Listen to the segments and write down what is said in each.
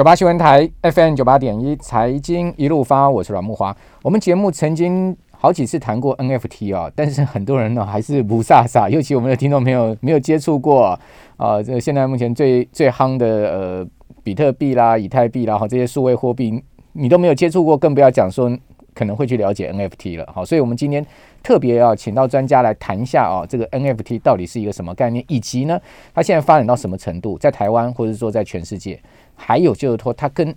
九八新闻台 FM 九八点一财经一路发，我是阮木华。我们节目曾经好几次谈过 NFT 啊，但是很多人呢还是不飒飒，尤其我们的听众朋友没有接触过啊，这个现在目前最最夯的呃比特币啦、以太币啦，哈这些数位货币你都没有接触过，更不要讲说可能会去了解 NFT 了。好，所以我们今天。特别要请到专家来谈一下啊，这个 NFT 到底是一个什么概念，以及呢，它现在发展到什么程度，在台湾或者说在全世界，还有就是说它跟。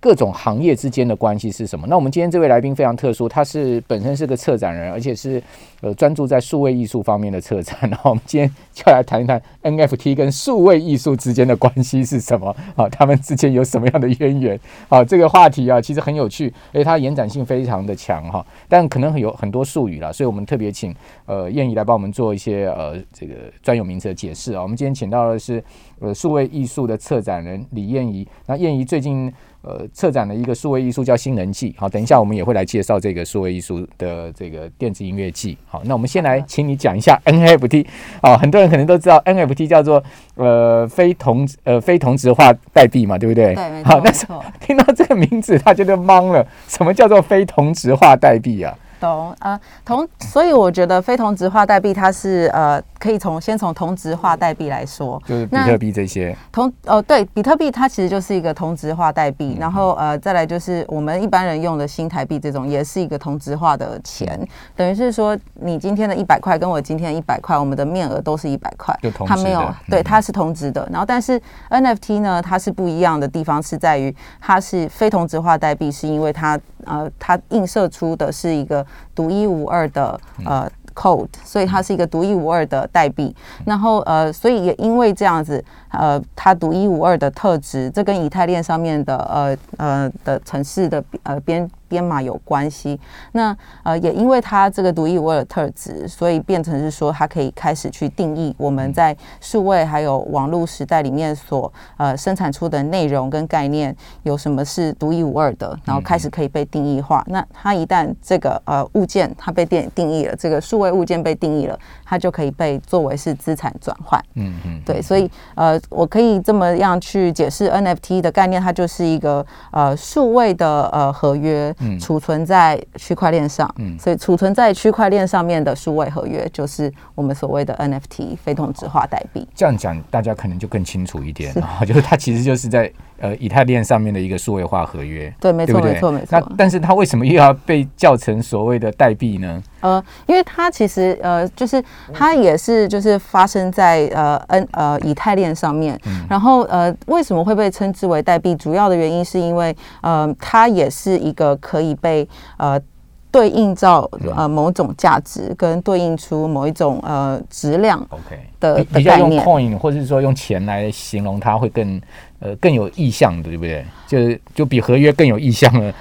各种行业之间的关系是什么？那我们今天这位来宾非常特殊，他是本身是个策展人，而且是呃专注在数位艺术方面的策展。然后我们今天就来谈一谈 NFT 跟数位艺术之间的关系是什么？好，他们之间有什么样的渊源？好，这个话题啊，其实很有趣，而且它延展性非常的强哈。但可能有很多术语了，所以我们特别请呃燕仪来帮我们做一些呃这个专有名词的解释啊。我们今天请到的是呃数位艺术的策展人李燕仪。那燕仪最近。呃，策展的一个数位艺术叫新人祭，好，等一下我们也会来介绍这个数位艺术的这个电子音乐季，好，那我们先来请你讲一下 NFT，好，很多人可能都知道 NFT 叫做呃非同呃非同质化代币嘛，对不对？对。好，但是听到这个名字，他觉得懵了，什么叫做非同质化代币啊？懂啊，同，所以我觉得非同质化代币它是呃。可以从先从同质化代币来说，就是比特币这些。同哦对，比特币它其实就是一个同质化代币，然后呃再来就是我们一般人用的新台币这种也是一个同质化的钱，等于是说你今天的一百块跟我今天的一百块，我们的面额都是一百块，它没有对它是同质的，然后但是 NFT 呢，它是不一样的地方是在于它是非同质化代币，是因为它呃它映射出的是一个独一无二的呃。code，所以它是一个独一无二的代币，然后呃，所以也因为这样子，呃，它独一无二的特质，这跟以太链上面的呃呃的城市的呃编。编码有关系，那呃也因为它这个独一无二的特质，所以变成是说它可以开始去定义我们在数位还有网络时代里面所呃生产出的内容跟概念有什么是独一无二的，然后开始可以被定义化。那它一旦这个呃物件它被定定义了，这个数位物件被定义了，它就可以被作为是资产转换。嗯嗯，对，所以呃我可以这么样去解释 NFT 的概念，它就是一个呃数位的呃合约。储存在区块链上，嗯，所以储存在区块链上面的数位合约就是我们所谓的 NFT 非同质化代币。这样讲，大家可能就更清楚一点啊，就是它其实就是在呃以太链上面的一个数位化合约。对，没错，没错，没错。那但是它为什么又要被叫成所谓的代币呢？呃，因为它其实呃，就是它也是就是发生在呃 N 呃以太链上面，嗯、然后呃为什么会被称之为代币？主要的原因是因为呃它也是一个可以被呃对应照呃某种价值跟对应出某一种呃质量的 OK 的比较，用 coin 或者是说用钱来形容它会更。呃，更有意向的，对不对？就是就比合约更有意向了，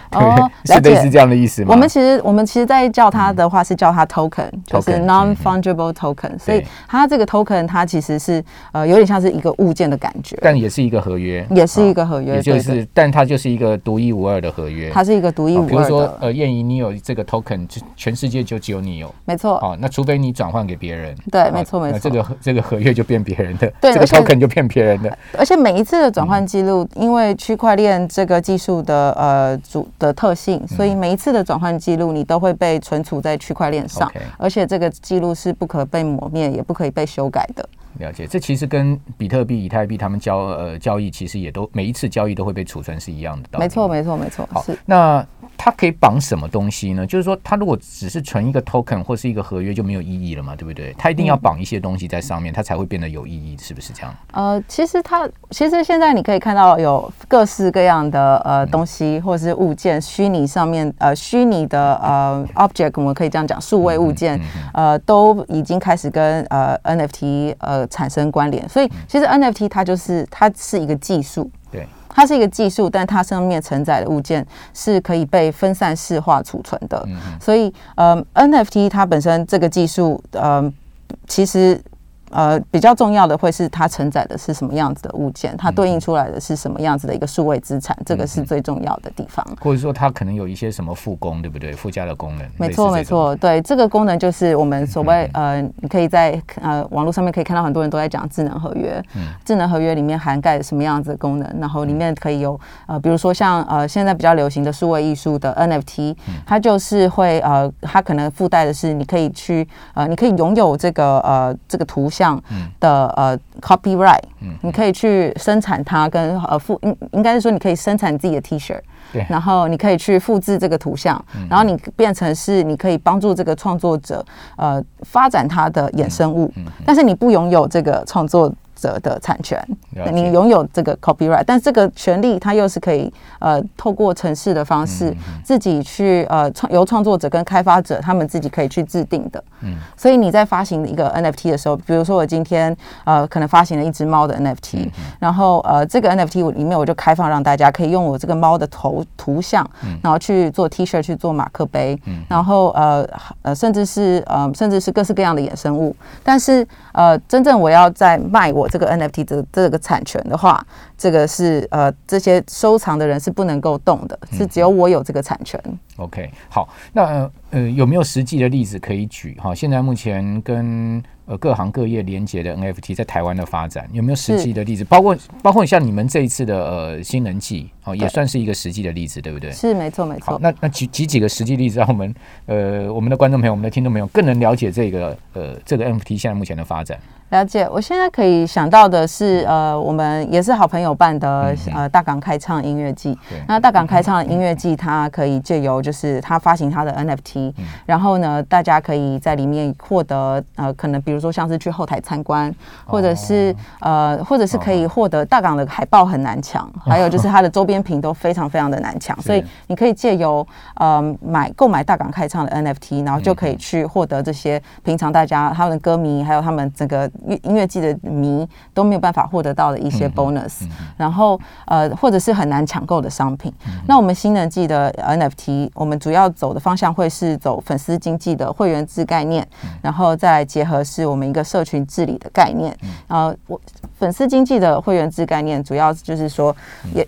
是类似这样的意思吗？我们其实我们其实在叫它的话是叫它 token，、嗯、就是 non-fungible token，、嗯、所以它这个 token 它其实是呃有点像是一个物件的感觉，但也是一个合约，也是一个合约，也就是，对对。对，但它就是一个独一无二的合约，它是一个独一无二的。比如说呃，燕姨，你有这个 token，全世界就只有你有，没错。哦，那除非你转换给别人，对，没错没错，这个这个合约就变别人的，对，这个 token 就变别人的，而且每一次的转换记录，因因为区块链这个技术的呃主的特性，所以每一次的转换记录你都会被存储在区块链上.而且这个记录是不可被抹灭，也不可以被修改的。了解，这其实跟比特币、以太币他们交呃交易，其实也都每一次交易都会被储存是一样的。没错，没错，没错。好，是那。它可以绑什么东西呢？就是说，它如果只是存一个 token 或是一个合约，就没有意义了嘛，对不对？它一定要绑一些东西在上面，它才会变得有意义，是不是这样？呃，其实它其实现在你可以看到有各式各样的呃东西或者是物件，虚拟上面呃虚拟的呃 object，我们可以这样讲，数位物件呃都已经开始跟呃 NFT 呃产生关联，所以其实 NFT 它就是它是一个技术。对它是一个技术，但它上面承载的物件是可以被分散式化储存的。嗯、所以，呃，NFT 它本身这个技术，呃，其实呃，比较重要的会是它承载的是什么样子的物件，它对应出来的是什么样子的一个数位资产，这个是最重要的地方。或者说它可能有一些什么复工，对不对？附加的功能。没错，没错，对，这个功能就是我们所谓呃，你可以在呃网络上面可以看到很多人都在讲智能合约。嗯。智能合约里面涵盖什么样子的功能？然后里面可以有呃，比如说像呃现在比较流行的数位艺术的 NFT，它就是会呃，它可能附带的是你可以去呃，你可以拥有这个呃这个图像的。呃，copyright，嗯，你可以去生产它跟呃复应应该是说你可以生产自己的 T 恤，对，然后你可以去复制这个图像，嗯、然后你变成是你可以帮助这个创作者呃发展他的衍生物，但是你不拥有这个创作者的产权，你拥有这个 copyright，但这个权利它又是可以呃透过城市的方式自己去呃创由创作者跟开发者他们自己可以去制定的。嗯，所以你在发行一个 NFT 的时候，比如说我今天呃可能发行了一只猫的 NFT，然后呃这个 NFT 里面我就开放让大家可以用我这个猫的头图像，然后去做 T 恤去做马克杯，然后呃呃甚至是呃甚至是各式各样的衍生物，但是呃真正我要在卖我。这个 NFT 的这个产权的话，这个是呃，这些收藏的人是不能够动的，是只有我有这个产权。嗯、OK，好，那呃有没有实际的例子可以举？哈，现在目前跟呃各行各业连接的 NFT 在台湾的发展有没有实际的例子？包括包括像你们这一次的呃新人季，哦，也算是一个实际的例子，对，对不对？是没错没错。那那举举几个实际例子，让我们呃我们的观众朋友、我们的听众朋友更能了解这个呃这个 NFT 现在目前的发展。了解，我现在可以想到的是，呃，我们也是好朋友办的，呃，大港开唱音乐季。那大港开唱的音乐季，它可以借由就是它发行它的 NFT，嗯、然后呢，大家可以在里面获得，呃，可能比如说像是去后台参观，或者是、哦、呃，或者是可以获得大港的海报很难抢，哦、还有就是它的周边品都非常非常的难抢，哦、所以你可以借由呃买购买大港开唱的 NFT，然后就可以去获得这些平常大家他们的歌迷还有他们整个。音乐季的迷都没有办法获得到的一些 bonus，然后呃，或者是很难抢购的商品。那我们新能记的 NFT，我们主要走的方向会是走粉丝经济的会员制概念，然后再结合是我们一个社群治理的概念。呃，我粉丝经济的会员制概念，主要就是说，也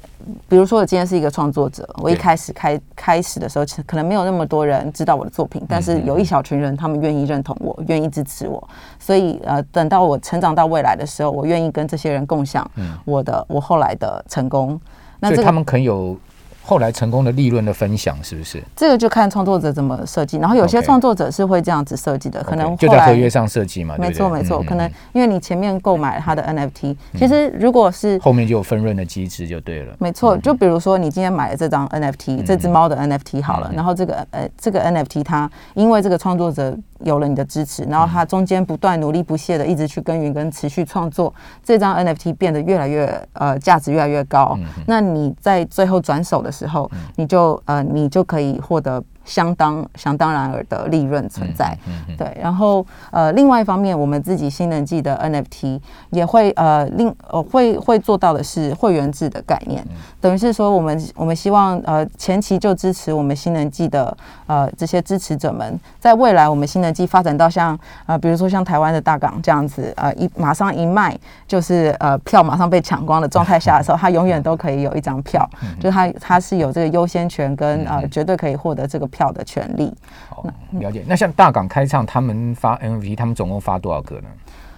比如说我今天是一个创作者，我一开始开开始的时候，可能没有那么多人知道我的作品，但是有一小群人，他们愿意认同我，愿意支持我，所以呃，等到我成长到未来的时候，我愿意跟这些人共享我的、嗯、我后来的成功。那这个、他们可能有。后来成功的利润的分享是不是？这个就看创作者怎么设计。然后有些创作者是会这样子设计的，可能就在合约上设计嘛。没错没错，可能因为你前面购买他的 NFT，其实如果是后面就有分润的机制就对了。没错，就比如说你今天买了这张 NFT，这只猫的 NFT 好了，然后这个呃这个 NFT 它因为这个创作者有了你的支持，然后他中间不断努力不懈的一直去耕耘跟持续创作，这张 NFT 变得越来越呃价值越来越高。那你在最后转手的时候，你就呃，你就可以获得。相当相当然尔的利润存在，嗯嗯嗯、对。然后呃，另外一方面，我们自己新人季的 NFT 也会呃，另呃会会做到的是会员制的概念，嗯、等于是说我们我们希望呃前期就支持我们新能记的呃这些支持者们，在未来我们新能记发展到像呃比如说像台湾的大港这样子呃一马上一卖就是呃票马上被抢光的状态下的时候，他永远都可以有一张票，就是他他是有这个优先权跟呃绝对可以获得这个。票的权利，好了解。那像大港开唱，他们发 MV，他们总共发多少个呢？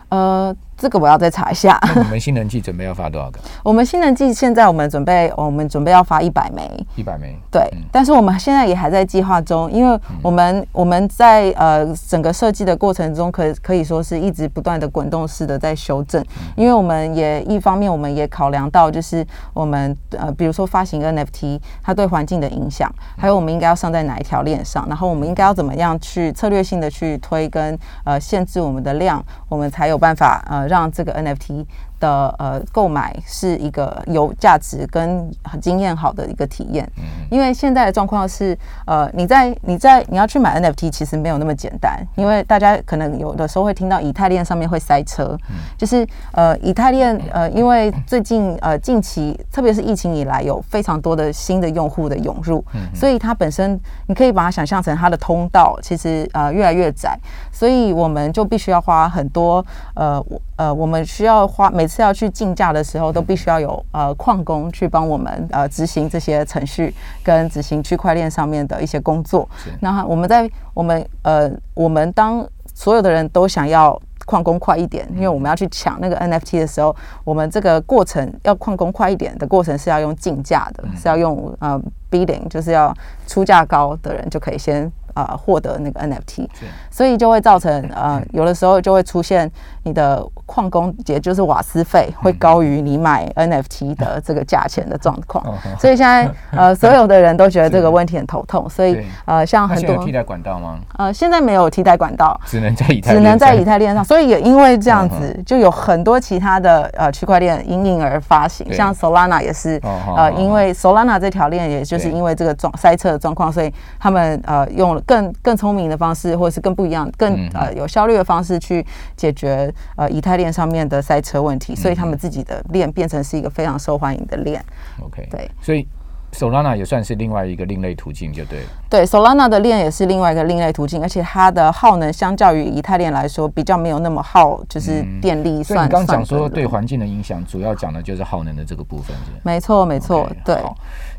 呃。这个我要再查一下。我们新人季准备要发多少个？我们新人季现在我们准备，我们准备要发一百枚。一百枚。对，嗯、但是我们现在也还在计划中，因为我们、嗯、我们在呃整个设计的过程中可，可可以说是一直不断的滚动式的在修正。嗯、因为我们也一方面我们也考量到，就是我们呃比如说发行 NFT 它对环境的影响，还有我们应该要上在哪一条链上，然后我们应该要怎么样去策略性的去推跟呃限制我们的量，我们才有办法呃。让这个 NFT 的呃购买是一个有价值跟经验好的一个体验，因为现在的状况是，呃，你在你在你要去买 NFT，其实没有那么简单，因为大家可能有的时候会听到以太链上面会塞车，嗯、就是呃，以太链呃，因为最近呃近期特别是疫情以来，有非常多的新的用户的涌入，嗯、所以它本身你可以把它想象成它的通道其实呃越来越窄，所以我们就必须要花很多呃呃，我们需要花每次要去竞价的时候，都必须要有呃矿工去帮我们呃执行这些程序跟执行区块链上面的一些工作。那我们在我们呃我们当所有的人都想要矿工快一点，因为我们要去抢那个 NFT 的时候，我们这个过程要矿工快一点的过程是要用竞价的，是要用呃 bidding，就是要出价高的人就可以先。啊，获得那个 NFT，所以就会造成呃，有的时候就会出现你的矿工，也就是瓦斯费会高于你买 NFT 的这个价钱的状况。所以现在呃，所有的人都觉得这个问题很头痛。所以呃，像很多替代管道吗？呃，现在没有替代管道，只能在以太只能在以太链上。所以也因为这样子，就有很多其他的呃区块链因应而发行，像 Solana 也是呃，因为 Solana 这条链也就是因为这个状塞车的状况，所以他们呃用了。更更聪明的方式，或者是更不一样、更呃有效率的方式去解决呃以太链上面的塞车问题，所以他们自己的链变成是一个非常受欢迎的链。OK，对，所以。Solana 也算是另外一个另类途径，就对了。对，Solana 的链也是另外一个另类途径，而且它的耗能相较于以太链来说，比较没有那么耗，就是电力算。所以你刚讲说对环境的影响，主要讲的就是耗能的这个部分，是没错，没错，对。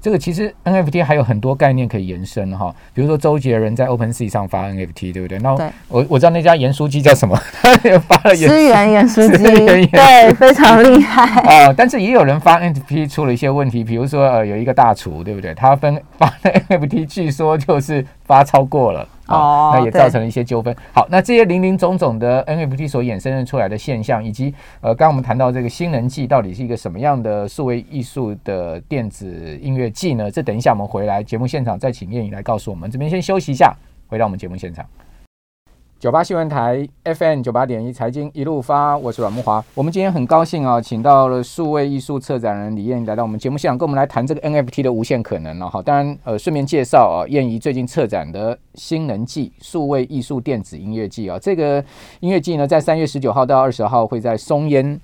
这个其实 NFT 还有很多概念可以延伸哈，比如说周杰伦在 OpenSea 上发 NFT，对不对？那我我知道那家盐酥鸡叫什么，他也发了资源盐酥鸡，对，非常厉害啊。但是也有人发 NFT 出了一些问题，比如说呃有一个大厨，对不对？他分发的 NFT 据说就是发超过了。哦，那也造成了一些纠纷。好，那这些零零总总的 NFT 所衍生出来的现象，以及呃，刚刚我们谈到这个新人季到底是一个什么样的数位艺术的电子音乐季呢？这等一下我们回来节目现场再请燕颖来告诉我们。这边先休息一下，回到我们节目现场。九八新闻台 FM 九八点一财经一路发，我是阮木华。我们今天很高兴啊，请到了数位艺术策展人李燕来到我们节目现场，跟我们来谈这个 NFT 的无限可能了哈。当然，呃，顺便介绍啊，燕怡最近策展的新能记数位艺术电子音乐季啊，这个音乐季呢，在三月十九号到二十号会在松烟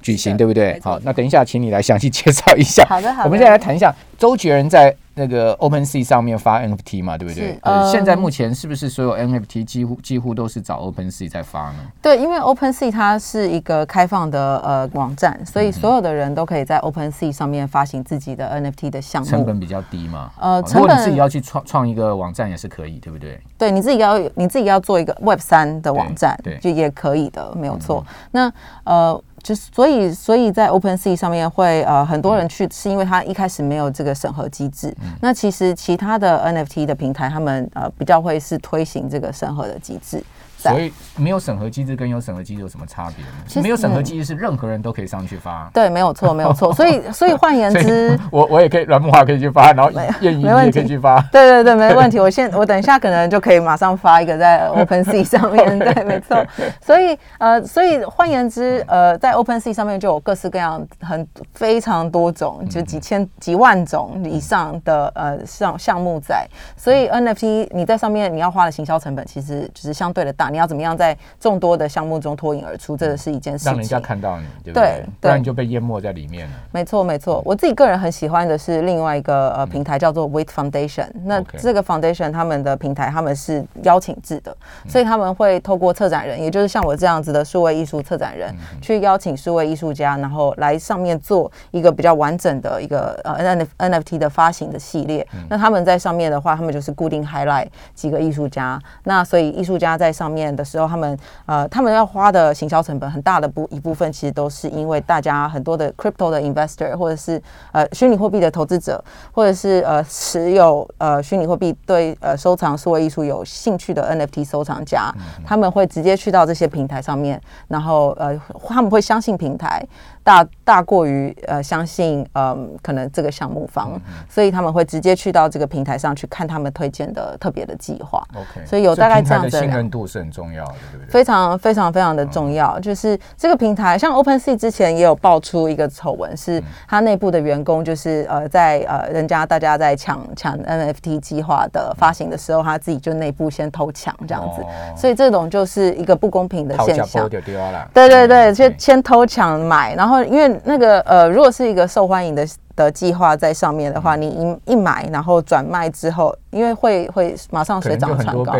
举行，对不对？好，那等一下，请你来详细介绍一下。好的，好的。我们现在来谈一下周杰伦在。那个 OpenSea 上面发 NFT 嘛，对不对？呃，现在目前是不是所有 NFT 几乎几乎都是找 OpenSea 在发呢？对，因为 OpenSea 它是一个开放的呃网站，所以所有的人都可以在 OpenSea 上面发行自己的 NFT 的项目。成本比较低嘛？呃，如果你自己要去创创一个网站也是可以，对不对？对，你自己要你自己要做一个 Web 三的网站，对，就也可以的，没有错。嗯、那呃。就是所以，所以在 OpenSea 上面会呃很多人去，是因为他一开始没有这个审核机制。嗯、那其实其他的 NFT 的平台，他们呃比较会是推行这个审核的机制。所以没有审核机制跟有审核机制有什么差别呢？没有审核机制是任何人都可以上去发。对，没有错，没有错。所以，所以换言之，我我也可以，阮木华可以去发，然后燕仪也可以去发。对对对，没问题。我现我等一下可能就可以马上发一个在 OpenSea 上面。对，没错。所以呃，所以换言之，呃，在 OpenSea 上面就有各式各样很非常多种，就几千几万种以上的呃项项目在。所以 NFT 你在上面你要花的行销成本其实就是相对的大。你要怎么样在众多的项目中脱颖而出？这个是一件事情，让人家看到你，对不对？对，不然你就被淹没在里面了。没错，没错。我自己个人很喜欢的是另外一个呃平台，叫做 With Foundation。那这个 Foundation 他们的平台，他们是邀请制的，所以他们会透过策展人，也就是像我这样子的数位艺术策展人，去邀请数位艺术家，然后来上面做一个比较完整的一个呃 NFT 的发行的系列。那他们在上面的话，他们就是固定 highlight 几个艺术家。那所以艺术家在上面。的时候，他们呃，他们要花的行销成本很大的部一部分，其实都是因为大家很多的 crypto 的 investor，或者是呃虚拟货币的投资者，或者是呃持有呃虚拟货币对呃收藏数位艺术有兴趣的 NFT 收藏家，他们会直接去到这些平台上面，然后呃他们会相信平台。大大过于呃相信呃可能这个项目方，所以他们会直接去到这个平台上去看他们推荐的特别的计划。OK，所以有大概这样子的信任度是很重要的，对不对？非常非常非常的重要，嗯、就是这个平台，像 OpenSea 之前也有爆出一个丑闻，是他内部的员工就是呃在呃人家大家在抢抢 NFT 计划的发行的时候，他自己就内部先偷抢这样子，哦、所以这种就是一个不公平的现象。对对对，先先偷抢买，然后因为那个呃，如果是一个受欢迎的。的计划在上面的话，你一一买，然后转卖之后，因为会会马上水涨船高，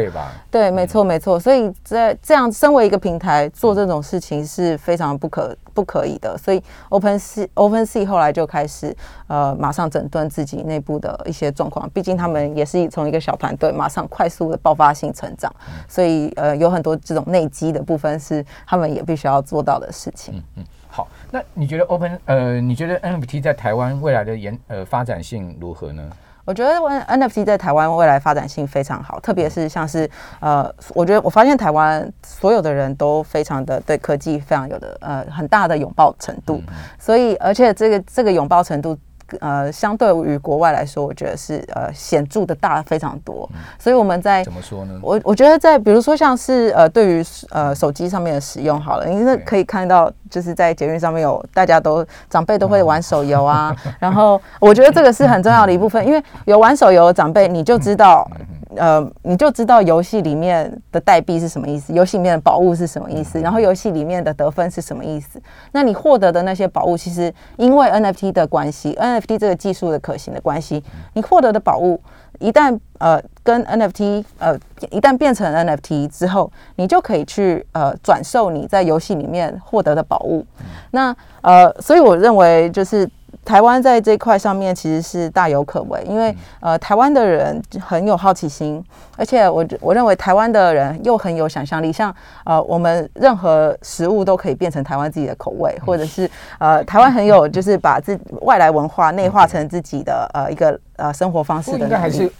对，没错没错。所以在这样，身为一个平台做这种事情是非常不可不可以的。所以 OpenSea OpenSea 后来就开始呃，马上整顿自己内部的一些状况。毕竟他们也是从一个小团队，马上快速的爆发性成长，所以呃，有很多这种内基的部分是他们也必须要做到的事情。嗯嗯。好，那你觉得 Open 呃，你觉得 NFT 在台湾未来的研呃发展性如何呢？我觉得 NFT 在台湾未来发展性非常好，特别是像是呃，我觉得我发现台湾所有的人都非常的对科技非常有的呃很大的拥抱程度，嗯、所以而且这个这个拥抱程度。呃，相对于国外来说，我觉得是呃显著的大非常多。嗯、所以我们在怎么说呢？我我觉得在比如说像是呃对于呃手机上面的使用好了，因为可以看到就是在捷运上面有大家都长辈都会玩手游啊，嗯、然后我觉得这个是很重要的一部分，因为有玩手游的长辈，你就知道。呃，你就知道游戏里面的代币是什么意思，游戏里面的宝物是什么意思，然后游戏里面的得分是什么意思。那你获得的那些宝物，其实因为 NFT 的关系，NFT 这个技术的可行的关系，你获得的宝物一旦呃跟 NFT 呃一旦变成 NFT 之后，你就可以去呃转售你在游戏里面获得的宝物。那呃，所以我认为就是。台湾在这块上面其实是大有可为，因为呃，台湾的人很有好奇心，而且我我认为台湾的人又很有想象力，像呃，我们任何食物都可以变成台湾自己的口味，或者是呃，台湾很有就是把自外来文化内化成自己的呃一个呃生活方式的能力。应该还是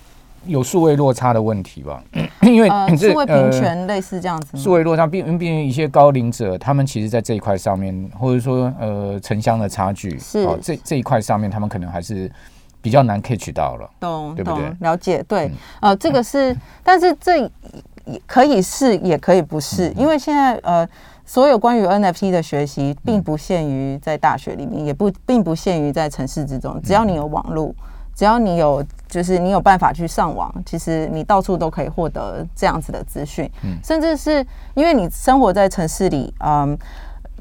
有数位落差的问题吧，因为数位平权类似这样子。数位落差，并毕竟一些高龄者，他们其实，在这一块上面，或者说呃城乡的差距，是哦，这这一块上面，他们可能还是比较难 catch 到了，懂对不对？了解，对，呃，这个是，但是这也可以是，也可以不是，因为现在呃，所有关于 NFT 的学习，并不限于在大学里面，也不并不限于在城市之中，只要你有网络。只要你有，就是你有办法去上网，其实你到处都可以获得这样子的资讯，嗯，甚至是因为你生活在城市里，嗯。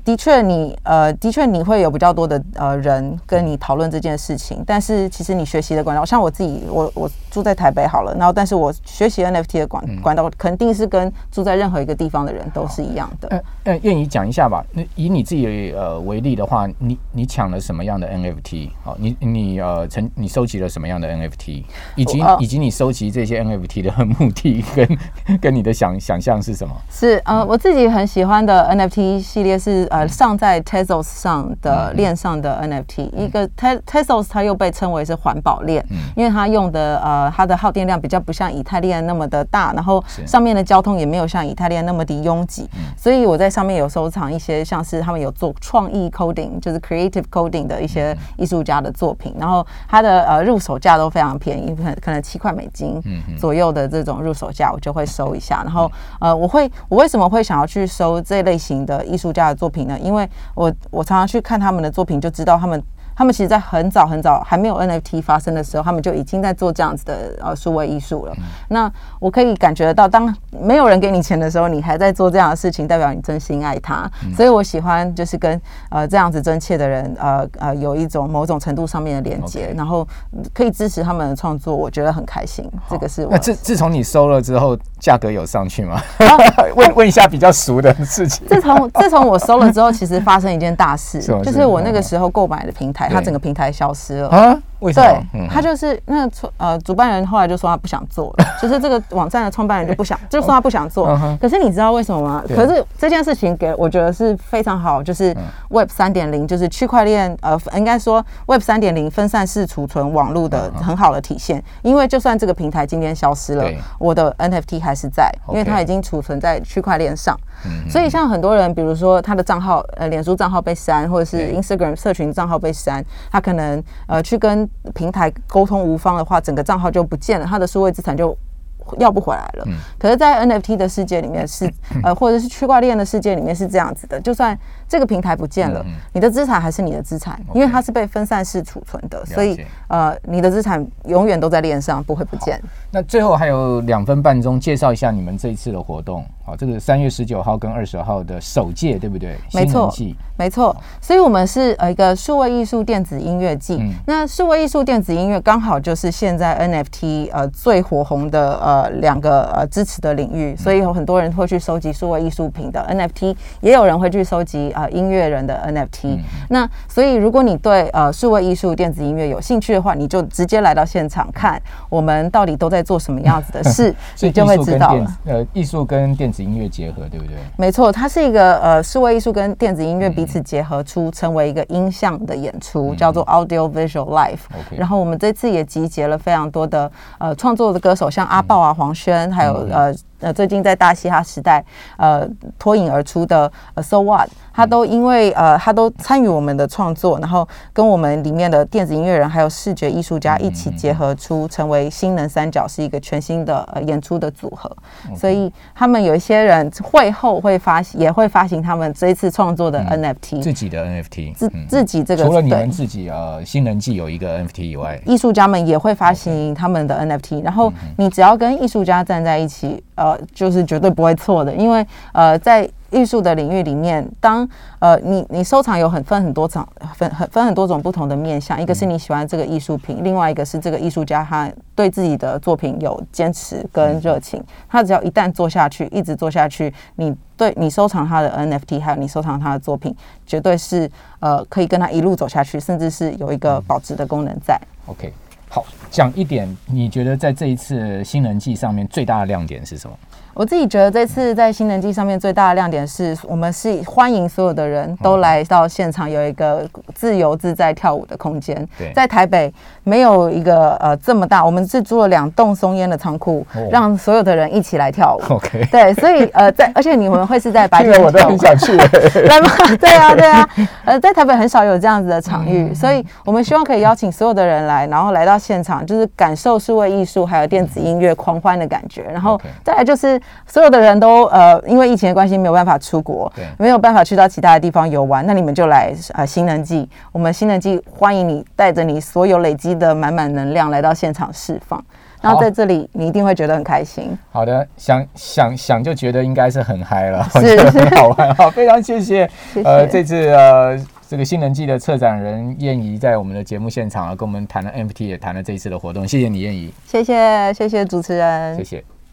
的确，你呃，的确你会有比较多的呃人跟你讨论这件事情，但是其实你学习的管道，像我自己，我我住在台北好了，然后但是我学习 NFT 的管管道肯定是跟住在任何一个地方的人都是一样的。嗯、呃，愿意讲一下吧。那以你自己呃为例的话，你你抢了什么样的 NFT？好，你你呃曾你收集了什么样的 NFT？以及、呃、以及你收集这些 NFT 的目的跟跟你的想想象是什么？是呃，我自己很喜欢的 NFT 系列是。呃，上在 Tezos 上的链上的 NFT，一个 Tezos 它又被称为是环保链，因为它用的呃它的耗电量比较不像以太链那么的大，然后上面的交通也没有像以太链那么的拥挤，所以我在上面有收藏一些像是他们有做创意 coding，就是 creative coding 的一些艺术家的作品，然后它的呃入手价都非常便宜，可可能七块美金左右的这种入手价，我就会收一下。然后呃，我会我为什么会想要去收这类型的艺术家的作品？因为我我常常去看他们的作品，就知道他们。他们其实，在很早很早还没有 NFT 发生的时候，他们就已经在做这样子的呃数位艺术了。嗯、那我可以感觉得到，当没有人给你钱的时候，你还在做这样的事情，代表你真心爱他。嗯、所以我喜欢就是跟呃这样子真切的人，呃呃有一种某种程度上面的连接.然后可以支持他们的创作，我觉得很开心。这个是我。那自自从你收了之后，价格有上去吗？啊、问问一下比较熟的事情。自从自从我收了之后，其实发生一件大事，是就是我那个时候购买的平台。它整个平台消失了啊？为什么？对，嗯、他就是那个呃，主办人后来就说他不想做了，就是这个网站的创办人就不想，就说他不想做。可是你知道为什么吗？可是这件事情给我觉得是非常好，就是 Web 三点零，就是区块链呃，应该说 Web 三点零分散式储存网络的很好的体现。因为就算这个平台今天消失了，我的 NFT 还是在，因为它已经储存在区块链上。所以像很多人，比如说他的账号呃，脸书账号被删，或者是 Instagram 社群账号被删，他可能呃去跟平台沟通无方的话，整个账号就不见了，他的数位资产就 要不回来了。嗯、可是，在 NFT 的世界里面是呃，或者是区块链的世界里面是这样子的，就算这个平台不见了，嗯、你的资产还是你的资产，嗯、因为它是被分散式储存的。所以呃，你的资产永远都在链上，不会不见。那最后还有两分半钟，介绍一下你们这一次的活动。好，这个三月十九号跟二十号的首届，对不对？没错，没错。所以，我们是呃一个数位艺术电子音乐季。嗯、那数位艺术电子音乐刚好就是现在 NFT 呃最火红的呃两个呃支持的领域，所以有很多人会去收集数位艺术品的 NFT，也有人会去收集呃音乐人的 NFT。嗯、那所以，如果你对呃数位艺术电子音乐有兴趣的话，你就直接来到现场看我们到底都在做什么样子的事，你就会知道了。呃，艺术跟电子音乐结合，对不对？没错，它是一个呃，数位艺术跟电子音乐彼此结合出成为一个音像的演出，嗯、叫做 Audio Visual Life。Okay. 然后我们这次也集结了非常多的呃创作的歌手，像阿豹啊、黄轩，还有呃。呃，最近在大嘻哈时代，呃，脱颖而出的呃，So What，他都因为呃，他都参与我们的创作，然后跟我们里面的电子音乐人还有视觉艺术家一起结合出，成为新能三角，是一个全新的呃演出的组合。所以他们有一些人会后会发，也会发行他们这一次创作的 NFT，自己的 NFT，自自己这个除了你们自己呃，新人季有一个 NFT 以外，艺术家们也会发行他们的 NFT，然后你只要跟艺术家站在一起，呃。就是绝对不会错的，因为呃，在艺术的领域里面，当呃你你收藏有很分很多种分很分很多种不同的面向，一个是你喜欢这个艺术品，另外一个是这个艺术家他对自己的作品有坚持跟热情，他只要一旦做下去，一直做下去，你对你收藏他的 NFT，还有你收藏他的作品，绝对是呃可以跟他一路走下去，甚至是有一个保值的功能在。OK，好，讲一点，你觉得在这一次新人季上面最大的亮点是什么？我自己觉得这次在新能季上面最大的亮点是我们是欢迎所有的人都来到现场，有一个自由自在跳舞的空间。对，在台北没有一个呃这么大，我们是租了两栋松烟的仓库，让所有的人一起来跳舞。OK，对，所以呃在而且你们会是在白天，我都很想去。来吧？对啊，对啊，呃在台北很少有这样子的场域，所以我们希望可以邀请所有的人来，然后来到现场，就是感受数位艺术还有电子音乐狂欢的感觉，然后再来就是。所有的人都呃，因为疫情的关系没有办法出国，对没有办法去到其他的地方游玩，那你们就来呃新能记，我们新能记欢迎你，带着你所有累积的满满能量来到现场释放。然后在这里你一定会觉得很开心。好的，想想想就觉得应该是很嗨了，是很好玩。好，非常谢谢。谢谢呃，这次呃这个新能记的策展人燕怡在我们的节目现场啊，跟我们谈了 NFT，也谈了这一次的活动。谢谢你，燕怡。谢谢谢谢主持人，谢谢。